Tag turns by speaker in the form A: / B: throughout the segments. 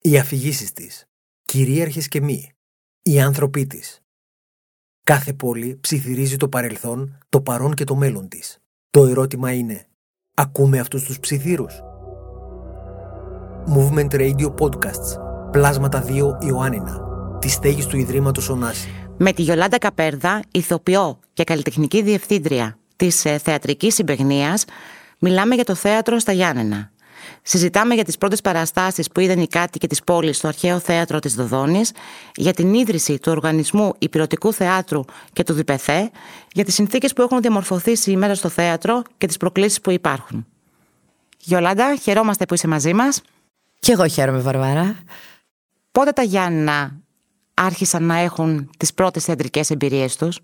A: οι αφηγήσεις της, κυρίαρχες και μη, οι άνθρωποι της. Κάθε πόλη ψιθυρίζει το παρελθόν, το παρόν και το μέλλον της. Το ερώτημα είναι, ακούμε αυτούς τους ψιθύρους; Movement Radio Podcasts, Πλάσματα 2 Ιωάννινα, τη στέγης του Ιδρύματος Ωνάση.
B: Με τη Γιολάντα Καπέρδα, ηθοποιό και καλλιτεχνική διευθύντρια της ε, θεατρικής συμπεγνίας, μιλάμε για το θέατρο στα Γιάννενα. Συζητάμε για τις πρώτες παραστάσεις που είδαν οι κάτοικοι της πόλης στο αρχαίο θέατρο της Δοδόνης, για την ίδρυση του οργανισμού υπηρετικού θεάτρου και του ΔΙΠΕΘΕ, για τις συνθήκες που έχουν διαμορφωθεί σήμερα στο θέατρο και τις προκλήσεις που υπάρχουν. Γιολάντα, χαιρόμαστε που είσαι μαζί μας.
C: Κι εγώ χαίρομαι, Βαρβάρα.
B: Πότε τα Γιάννενα άρχισαν να έχουν τις πρώτες θεατρικές εμπειρίες τους;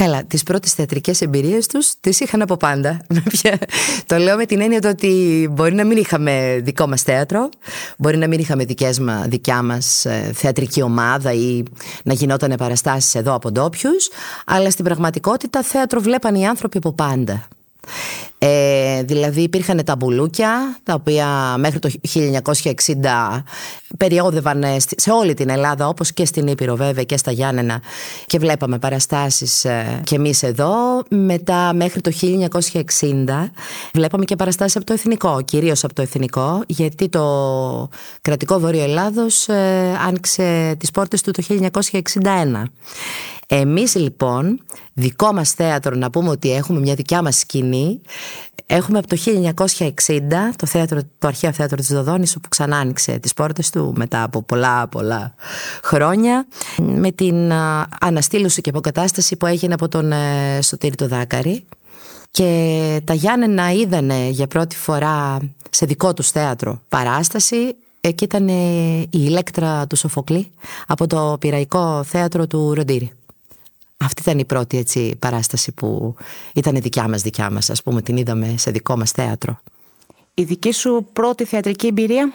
C: Καλά, τις πρώτες θεατρικές εμπειρίες τους τις είχαν από πάντα. το λέω με την έννοια ότι μπορεί να μην είχαμε δικό μας θέατρο, μπορεί να μην είχαμε δικές μα, δικιά μας ε, θεατρική ομάδα ή να γινόταν παραστάσεις εδώ από ντόπιους, αλλά στην πραγματικότητα θέατρο βλέπαν οι άνθρωποι από πάντα. Ε, δηλαδή υπήρχαν τα μπουλούκια τα οποία μέχρι το 1960 περιόδευαν σε όλη την Ελλάδα όπως και στην Ήπειρο βέβαια και στα Γιάννενα. Και βλέπαμε παραστάσεις ε, και εμείς εδώ. Μετά μέχρι το 1960 βλέπαμε και παραστάσεις από το Εθνικό κυρίως από το Εθνικό γιατί το κρατικό Βόρειο Ελλάδος ε, άνοιξε τις πόρτες του το 1961 εμείς λοιπόν, δικό μας θέατρο, να πούμε ότι έχουμε μια δικιά μας σκηνή, έχουμε από το 1960 το, θέατρο, το αρχαίο θέατρο της Δοδόνης, όπου ξανά άνοιξε τις πόρτες του μετά από πολλά πολλά χρόνια, με την αναστήλωση και αποκατάσταση που έγινε από τον ε, Σωτήρη το Δάκαρη. Και τα Γιάννενα είδανε για πρώτη φορά σε δικό τους θέατρο παράσταση Εκεί ήταν η Ηλέκτρα του Σοφοκλή από το πυραϊκό θέατρο του Ροντήρη. Αυτή ήταν η πρώτη έτσι, παράσταση που ήταν δικιά μας δικιά μας, ας πούμε την είδαμε σε δικό μας θέατρο.
B: Η δική σου πρώτη θεατρική εμπειρία;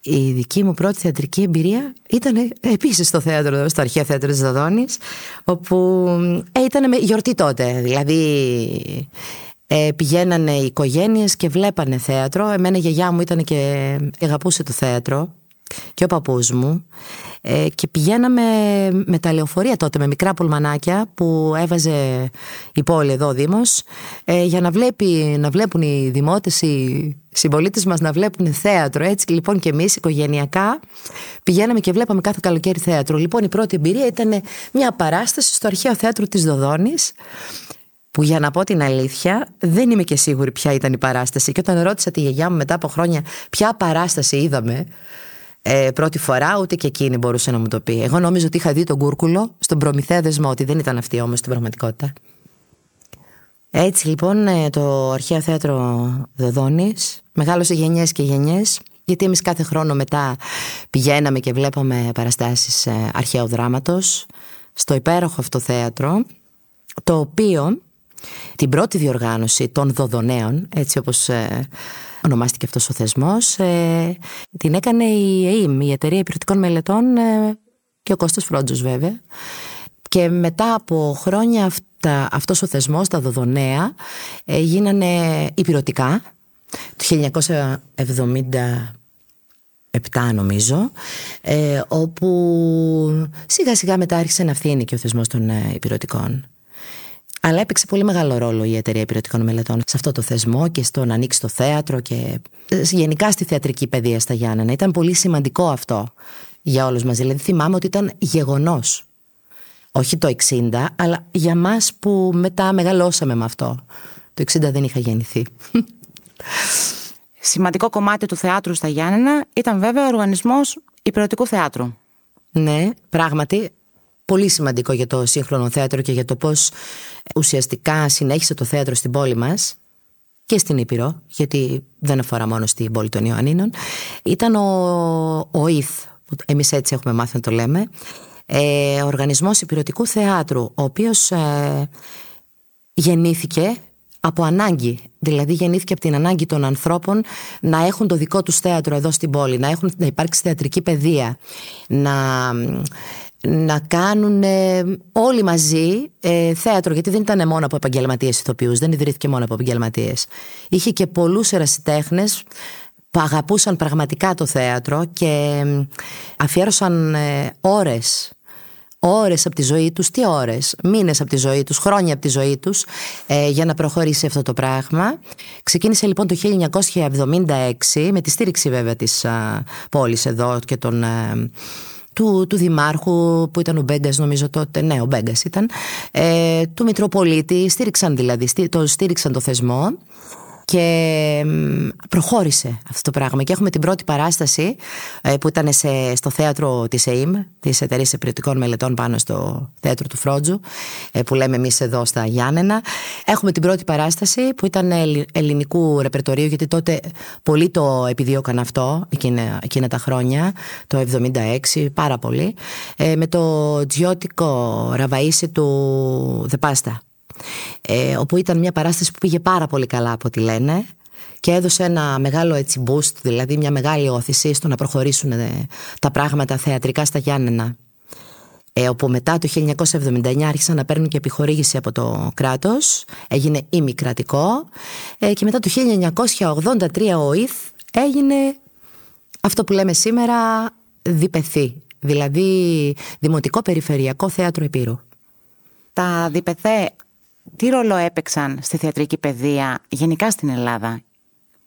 C: Η δική μου πρώτη θεατρική εμπειρία ήταν επίσης στο θέατρο, στο αρχαίο θέατρο της Δαδόνης, όπου ε, ήταν με γιορτή τότε, δηλαδή ε, πηγαίνανε οι οικογένειες και βλέπανε θέατρο. Εμένα η γιαγιά μου ήταν και αγαπούσε το θέατρο και ο παππούς μου ε, και πηγαίναμε με τα λεωφορεία τότε με μικρά πουλμανάκια που έβαζε η πόλη εδώ ο Δήμος ε, για να, βλέπει, να βλέπουν οι δημότες, οι συμπολίτες μας να βλέπουν θέατρο. Έτσι λοιπόν και εμείς οικογενειακά πηγαίναμε και βλέπαμε κάθε καλοκαίρι θέατρο. Λοιπόν η πρώτη εμπειρία ήταν μια παράσταση στο αρχαίο θέατρο της Δοδόνης που για να πω την αλήθεια δεν είμαι και σίγουρη ποια ήταν η παράσταση. Και όταν ρώτησα τη γιαγιά μου μετά από χρόνια ποια παράσταση είδαμε ε, πρώτη φορά, ούτε και εκείνη μπορούσε να μου το πει. Εγώ νόμιζα ότι είχα δει τον Κούρκουλο στον προμηθέα δεσμό, ότι δεν ήταν αυτή όμως στην πραγματικότητα. Έτσι λοιπόν ε, το αρχαίο θέατρο Δεδόνη μεγάλωσε γενιές και γενιές, γιατί εμείς κάθε χρόνο μετά πηγαίναμε και βλέπαμε παραστάσεις ε, αρχαίου δράματος στο υπέροχο αυτό θέατρο, το οποίο την πρώτη διοργάνωση των Δοδονέων, έτσι όπως ε, ονομάστηκε αυτός ο θεσμός, ε, την έκανε η ΕΕΜ, η Εταιρεία Υπηρετικών Μελετών ε, και ο Κώστας Φρόντζος βέβαια. Και μετά από χρόνια αυτά, αυτός ο θεσμός, τα Δοδονέα, ε, γίνανε υπηρετικά το 1977 νομίζω, ε, όπου σιγά σιγά μετά άρχισε να φθήνει και ο θεσμός των ε, υπηρετικών. Αλλά έπαιξε πολύ μεγάλο ρόλο η εταιρεία υπηρετικών μελετών σε αυτό το θεσμό και στο να ανοίξει το θέατρο και ε, γενικά στη θεατρική παιδεία στα Γιάννενα. Ήταν πολύ σημαντικό αυτό για όλους μας. Δηλαδή θυμάμαι ότι ήταν γεγονός. Όχι το 60, αλλά για μας που μετά μεγαλώσαμε με αυτό. Το 60 δεν είχα γεννηθεί.
B: Σημαντικό κομμάτι του θεάτρου στα Γιάννενα ήταν βέβαια ο οργανισμός υπηρετικού θεάτρου.
C: Ναι, πράγματι πολύ σημαντικό για το σύγχρονο θέατρο και για το πώς ουσιαστικά συνέχισε το θέατρο στην πόλη μας και στην Ήπειρο, γιατί δεν αφορά μόνο στην πόλη των Ιωαννίνων, ήταν ο, ο ΙΘ, που εμείς έτσι έχουμε μάθει να το λέμε, ε, οργανισμός υπηρετικού θεάτρου, ο οποίος ε, γεννήθηκε από ανάγκη. Δηλαδή γεννήθηκε από την ανάγκη των ανθρώπων να έχουν το δικό τους θέατρο εδώ στην πόλη, να, έχουν, να υπάρξει θεατρική παιδεία, να, να κάνουν όλοι μαζί ε, θέατρο, γιατί δεν ήταν μόνο από επαγγελματίες ηθοποιούς, δεν ιδρύθηκε μόνο από επαγγελματίες. Είχε και πολλούς ερασιτέχνες που αγαπούσαν πραγματικά το θέατρο και αφιέρωσαν ε, ώρες ώρες από τη ζωή τους, τι ώρες, μήνες από τη ζωή τους, χρόνια από τη ζωή τους ε, για να προχωρήσει αυτό το πράγμα. Ξεκίνησε λοιπόν το 1976 με τη στήριξη βέβαια της α, πόλης εδώ και των... Ε, του, του Δημάρχου που ήταν ο Μπέγκας νομίζω τότε, ναι ο Μπέγκας ήταν, ε, του Μητροπολίτη, στήριξαν δηλαδή, το στήριξαν το θεσμό και προχώρησε αυτό το πράγμα. Και έχουμε την πρώτη παράσταση ε, που ήταν σε, στο θέατρο της ΕΙΜ, της Εταιρείας Επιρρετικών Μελετών πάνω στο θέατρο του Φρότζου, ε, που λέμε εμείς εδώ στα Γιάννενα. Έχουμε την πρώτη παράσταση που ήταν ελληνικού ρεπερτορίου, γιατί τότε πολλοί το επιδίωκαν αυτό εκείνα, εκείνα τα χρόνια, το 76, πάρα πολύ, ε, με το τζιώτικο ραβαΐσι του Δεπάστα ε, όπου ήταν μια παράσταση που πήγε πάρα πολύ καλά από ό,τι λένε και έδωσε ένα μεγάλο έτσι boost, δηλαδή μια μεγάλη όθηση στο να προχωρήσουν ε, τα πράγματα θεατρικά στα Γιάννενα. Ε, όπου μετά το 1979 άρχισαν να παίρνουν και επιχορήγηση από το κράτος, έγινε ημικρατικό ε, και μετά το 1983 ο ΙΘ έγινε αυτό που λέμε σήμερα διπεθή, δηλαδή Δημοτικό Περιφερειακό Θέατρο Επίρου.
B: Τα διπεθέ τι ρόλο έπαιξαν στη θεατρική παιδεία γενικά στην Ελλάδα;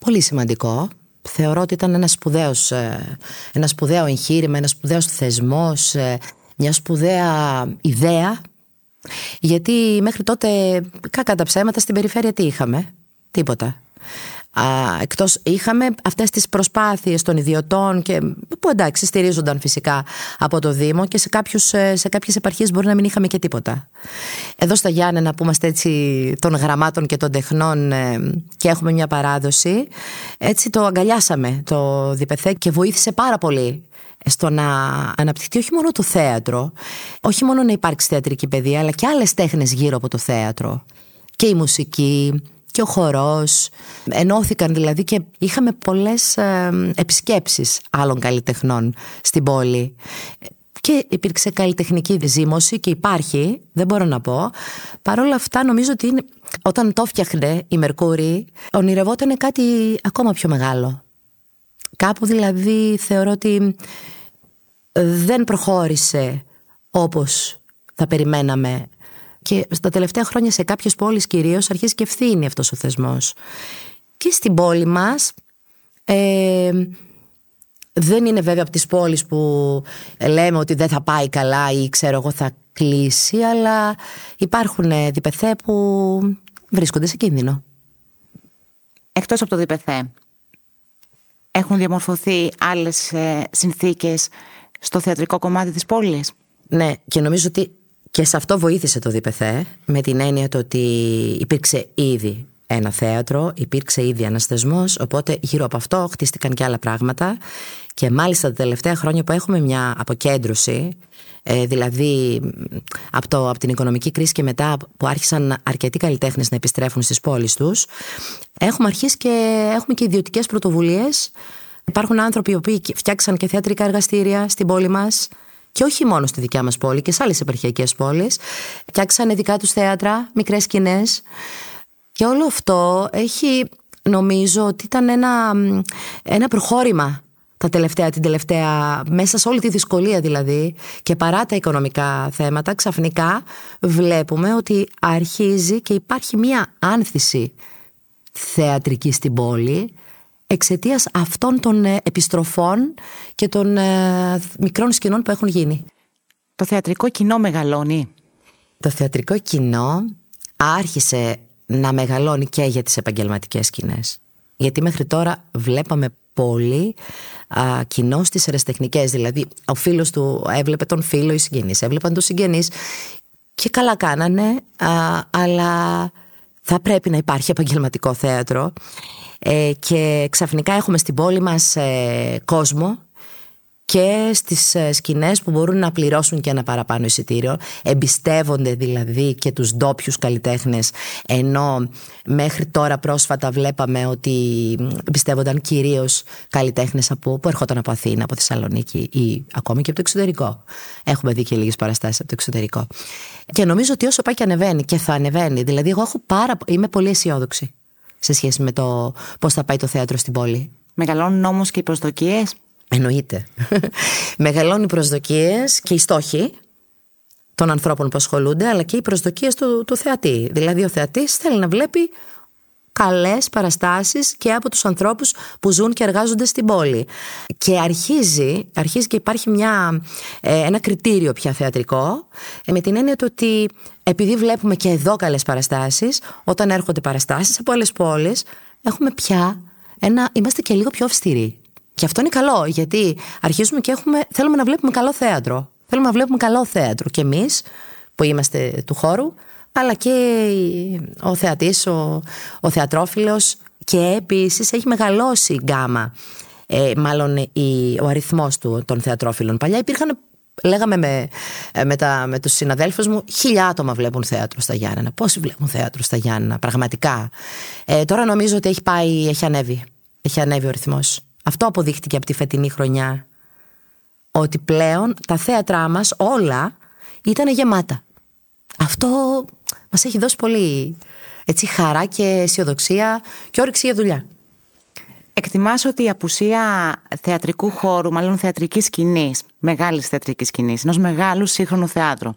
C: Πολύ σημαντικό. Θεωρώ ότι ήταν ένα, σπουδαίος, ε, ένα σπουδαίο εγχείρημα, ένα σπουδαίος θεσμός, ε, μια σπουδαία ιδέα. Γιατί μέχρι τότε, κακά τα ψέματα, στην περιφέρεια τι είχαμε; Τίποτα. Α, εκτός είχαμε αυτές τις προσπάθειες των ιδιωτών και, που εντάξει στηρίζονταν φυσικά από το Δήμο και σε, κάποιους, ε, σε κάποιες επαρχίες μπορεί να μην είχαμε και τίποτα. Εδώ στα Γιάννενα που είμαστε έτσι των γραμμάτων και των τεχνών ε, και έχουμε μια παράδοση έτσι το αγκαλιάσαμε το διπεθέ και βοήθησε πάρα πολύ στο να αναπτυχθεί όχι μόνο το θέατρο, όχι μόνο να υπάρξει θεατρική παιδεία, αλλά και άλλες τέχνες γύρω από το θέατρο. Και η μουσική, και ο χορός. Ενώθηκαν δηλαδή και είχαμε πολλές ε, επισκέψεις άλλων καλλιτεχνών στην πόλη. Και υπήρξε καλλιτεχνική ζήμωση και υπάρχει, δεν μπορώ να πω. Παρ' όλα αυτά νομίζω ότι όταν το φτιάχνε η Μερκούρη ονειρευόταν κάτι ακόμα πιο μεγάλο. Κάπου δηλαδή θεωρώ ότι δεν προχώρησε όπως θα περιμέναμε και στα τελευταία χρόνια σε κάποιες πόλεις κυρίως αρχίζει και ευθύνει αυτός ο θεσμός. Και στην πόλη μας ε, δεν είναι βέβαια από τις πόλεις που λέμε ότι δεν θα πάει καλά ή ξέρω εγώ θα κλείσει, αλλά υπάρχουν διπεθέ που βρίσκονται σε κίνδυνο.
B: Εκτός από το διπεθέ, έχουν διαμορφωθεί άλλες ε, συνθήκες στο θεατρικό κομμάτι της πόλης;
C: Ναι, και νομίζω ότι και σε αυτό βοήθησε το ΔΠΘ με την έννοια το ότι υπήρξε ήδη ένα θέατρο, υπήρξε ήδη ένας θεσμός, οπότε γύρω από αυτό χτίστηκαν και άλλα πράγματα. Και μάλιστα τα τελευταία χρόνια που έχουμε μια αποκέντρωση, ε, δηλαδή από, το, από την οικονομική κρίση και μετά που άρχισαν αρκετοί καλλιτέχνες να επιστρέφουν στις πόλεις τους, έχουμε αρχίσει και έχουμε και ιδιωτικές πρωτοβουλίες. Υπάρχουν άνθρωποι οι οποίοι φτιάξαν και θεατρικά εργαστήρια στην πόλη μας και όχι μόνο στη δικιά μας πόλη και σε άλλες επαρχιακές πόλεις. Φτιάξανε δικά τους θέατρα, μικρές σκηνές. και όλο αυτό έχει νομίζω ότι ήταν ένα, ένα προχώρημα τα τελευταία, την τελευταία, μέσα σε όλη τη δυσκολία δηλαδή. Και παρά τα οικονομικά θέματα ξαφνικά βλέπουμε ότι αρχίζει και υπάρχει μια άνθηση θεατρική στην πόλη εξαιτίας αυτών των ε, επιστροφών και των ε, μικρών σκηνών που έχουν γίνει.
B: Το θεατρικό κοινό μεγαλώνει.
C: Το θεατρικό κοινό άρχισε να μεγαλώνει και για τις επαγγελματικές σκηνές. Γιατί μέχρι τώρα βλέπαμε πολύ α, κοινό στις εραστεχνικές. Δηλαδή ο φίλος του έβλεπε τον φίλο, οι συγγενείς έβλεπαν τους συγγενείς και καλά κάνανε, α, αλλά θα πρέπει να υπάρχει επαγγελματικό θέατρο. Ε, και ξαφνικά έχουμε στην πόλη μας ε, κόσμο και στις ε, σκηνές που μπορούν να πληρώσουν και ένα παραπάνω εισιτήριο. Εμπιστεύονται δηλαδή και τους ντόπιους καλλιτέχνες ενώ μέχρι τώρα πρόσφατα βλέπαμε ότι εμπιστεύονταν κυρίως καλλιτέχνες από, που έρχονταν από Αθήνα, από Θεσσαλονίκη ή ακόμη και από το εξωτερικό. Έχουμε δει και λίγες παραστάσεις από το εξωτερικό. Και νομίζω ότι όσο πάει και ανεβαίνει και θα ανεβαίνει δηλαδή εγώ έχω πάρα, είμαι πολύ αισιόδοξη σε σχέση με το πώς θα πάει το θέατρο στην πόλη.
B: Μεγαλώνουν όμως και οι προσδοκίες
C: Εννοείται. Μεγαλώνουν οι προσδοκίες και οι στόχοι των ανθρώπων που ασχολούνται, αλλά και οι προσδοκίες του, του θεατή. Δηλαδή, ο θεατής θέλει να βλέπει καλές παραστάσεις και από τους ανθρώπους που ζουν και εργάζονται στην πόλη. Και αρχίζει, αρχίζει και υπάρχει μια, ε, ένα κριτήριο πια θεατρικό ε, με την έννοια του ότι επειδή βλέπουμε και εδώ καλές παραστάσεις, όταν έρχονται παραστάσεις από άλλες πόλεις, έχουμε πια ένα, είμαστε και λίγο πιο αυστηροί. Και αυτό είναι καλό, γιατί αρχίζουμε και έχουμε, θέλουμε να βλέπουμε καλό θέατρο. Θέλουμε να βλέπουμε καλό θέατρο. Και εμείς που είμαστε του χώρου, αλλά και ο θεατής, ο, ο θεατρόφιλος και επίσης έχει μεγαλώσει η γκάμα, ε, μάλλον η, ο αριθμός του των θεατρόφιλων. Παλιά υπήρχαν, λέγαμε με, ε, με, τα, με τους συναδέλφους μου, χιλιά άτομα βλέπουν θέατρο στα Γιάννενα. Πόσοι βλέπουν θέατρο στα Γιάννενα, πραγματικά. Ε, τώρα νομίζω ότι έχει πάει, έχει ανέβει. Έχει ανέβει ο αριθμός. Αυτό αποδείχτηκε από τη φετινή χρονιά. Ότι πλέον τα θέατρά μας όλα ήταν γεμάτα. Αυτό μας έχει δώσει πολύ έτσι, χαρά και αισιοδοξία και όρεξη για δουλειά.
B: Εκτιμάς ότι η απουσία θεατρικού χώρου, μάλλον θεατρικής σκηνής, μεγάλης θεατρικής σκηνής, ενός μεγάλου σύγχρονου θεάτρου,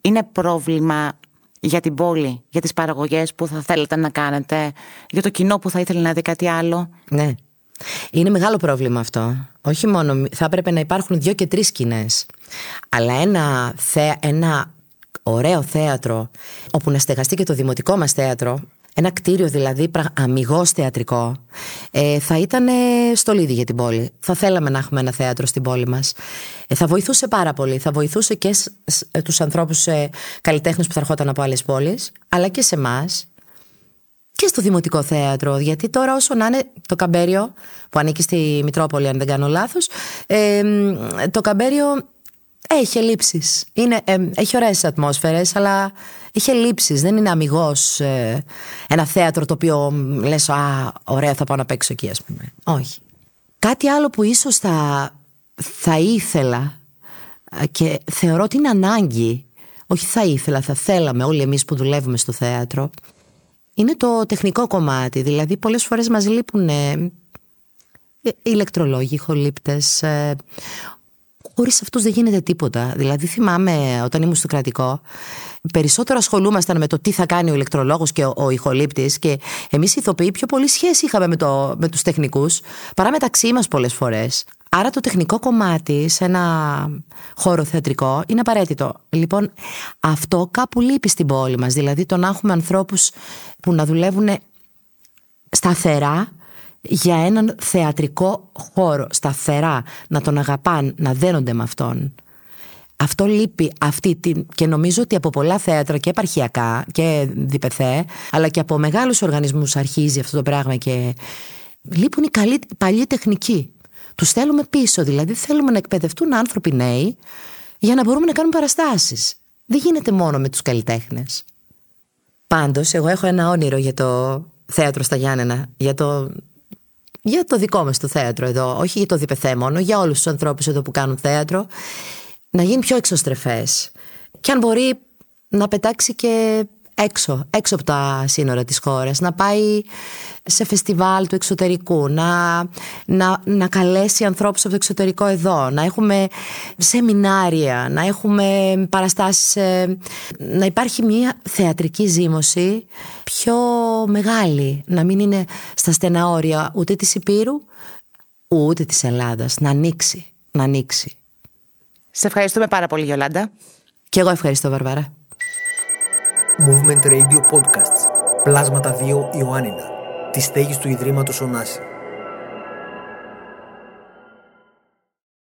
B: είναι πρόβλημα για την πόλη, για τις παραγωγές που θα θέλετε να κάνετε, για το κοινό που θα ήθελε να δει κάτι άλλο;
C: Ναι, είναι μεγάλο πρόβλημα αυτό. Όχι μόνο, θα έπρεπε να υπάρχουν δύο και τρεις σκηνές. Αλλά ένα, ένα ωραίο θέατρο, όπου να στεγαστεί και το δημοτικό μας θέατρο, ένα κτίριο δηλαδή αμυγός θεατρικό, ε, θα ήταν στολίδι για την πόλη. Θα θέλαμε να έχουμε ένα θέατρο στην πόλη μας. Ε, θα βοηθούσε πάρα πολύ. Θα βοηθούσε και ε, τους ανθρώπους ε, καλλιτέχνες που θα ερχόταν από άλλες πόλεις, αλλά και σε εμάς και στο Δημοτικό Θέατρο. Γιατί τώρα, όσο να είναι το Καμπέριο, που ανήκει στη Μητρόπολη, αν δεν κάνω λάθος, ε, το Καμπέριο έχει ελλείψεις. Ε, έχει ωραίες ατμόσφαιρες, αλλά έχει ελλείψεις. Δεν είναι αμυγός ε, ένα θέατρο το οποίο λες, Α, ωραία, θα πάω να παίξω εκεί, ας πούμε. Όχι. Κάτι άλλο που ίσως θα, θα ήθελα ε, και θεωρώ ότι είναι ανάγκη, όχι θα ήθελα, θα θέλαμε όλοι εμείς που δουλεύουμε στο θέατρο, είναι το τεχνικό κομμάτι. Δηλαδή πολλές φορές μας λείπουν ε, ηλεκτρολόγοι, χολύπτες. Ε, χωρίς αυτούς δεν γίνεται τίποτα. Δηλαδή θυμάμαι όταν ήμουν στο κρατικό περισσότερο ασχολούμασταν με το τι θα κάνει ο ηλεκτρολόγος και ο, ο ηχολήπτης και εμείς οι ηθοποιοί πιο πολύ σχέση είχαμε με, το, με τους τεχνικούς παρά μεταξύ μας πολλές φορές. Άρα το τεχνικό κομμάτι σε ένα χώρο θεατρικό είναι απαραίτητο. Λοιπόν, αυτό κάπου λείπει στην πόλη μας. Δηλαδή το να έχουμε ανθρώπους που να δουλεύουν σταθερά για έναν θεατρικό χώρο, σταθερά, να τον αγαπάν, να δένονται με αυτόν. Αυτό λείπει αυτή την, και νομίζω ότι από πολλά θέατρα και επαρχιακά και διπεθέ, αλλά και από μεγάλους οργανισμούς αρχίζει αυτό το πράγμα και λείπουν οι καλοί, παλιοί τεχνικοί. Τους θέλουμε πίσω, δηλαδή θέλουμε να εκπαιδευτούν άνθρωποι νέοι για να μπορούμε να κάνουμε παραστάσεις. Δεν γίνεται μόνο με τους καλλιτέχνες. Πάντως, εγώ έχω ένα όνειρο για το θέατρο στα Γιάννενα, για το, για το δικό μας το θέατρο εδώ, όχι για το διπεθέ μόνο, για όλους τους ανθρώπους εδώ που κάνουν θέατρο, να γίνει πιο εξωστρεφές. Και αν μπορεί να πετάξει και έξω, έξω από τα σύνορα της χώρας, να πάει σε φεστιβάλ του εξωτερικού, να, να, να καλέσει ανθρώπους από το εξωτερικό εδώ, να έχουμε σεμινάρια, να έχουμε παραστάσεις, ε, να υπάρχει μια θεατρική ζήμωση πιο μεγάλη, να μην είναι στα στενά όρια ούτε της Υπήρου, ούτε της Ελλάδας, να ανοίξει, να ανοίξει.
B: Σε ευχαριστούμε πάρα πολύ Γιολάντα.
C: Και εγώ ευχαριστώ Βαρβάρα.
A: Movement Radio Podcasts. Πλάσματα 2 Ιωάννινα. Τη στέγη του Ιδρύματος Ωνάση.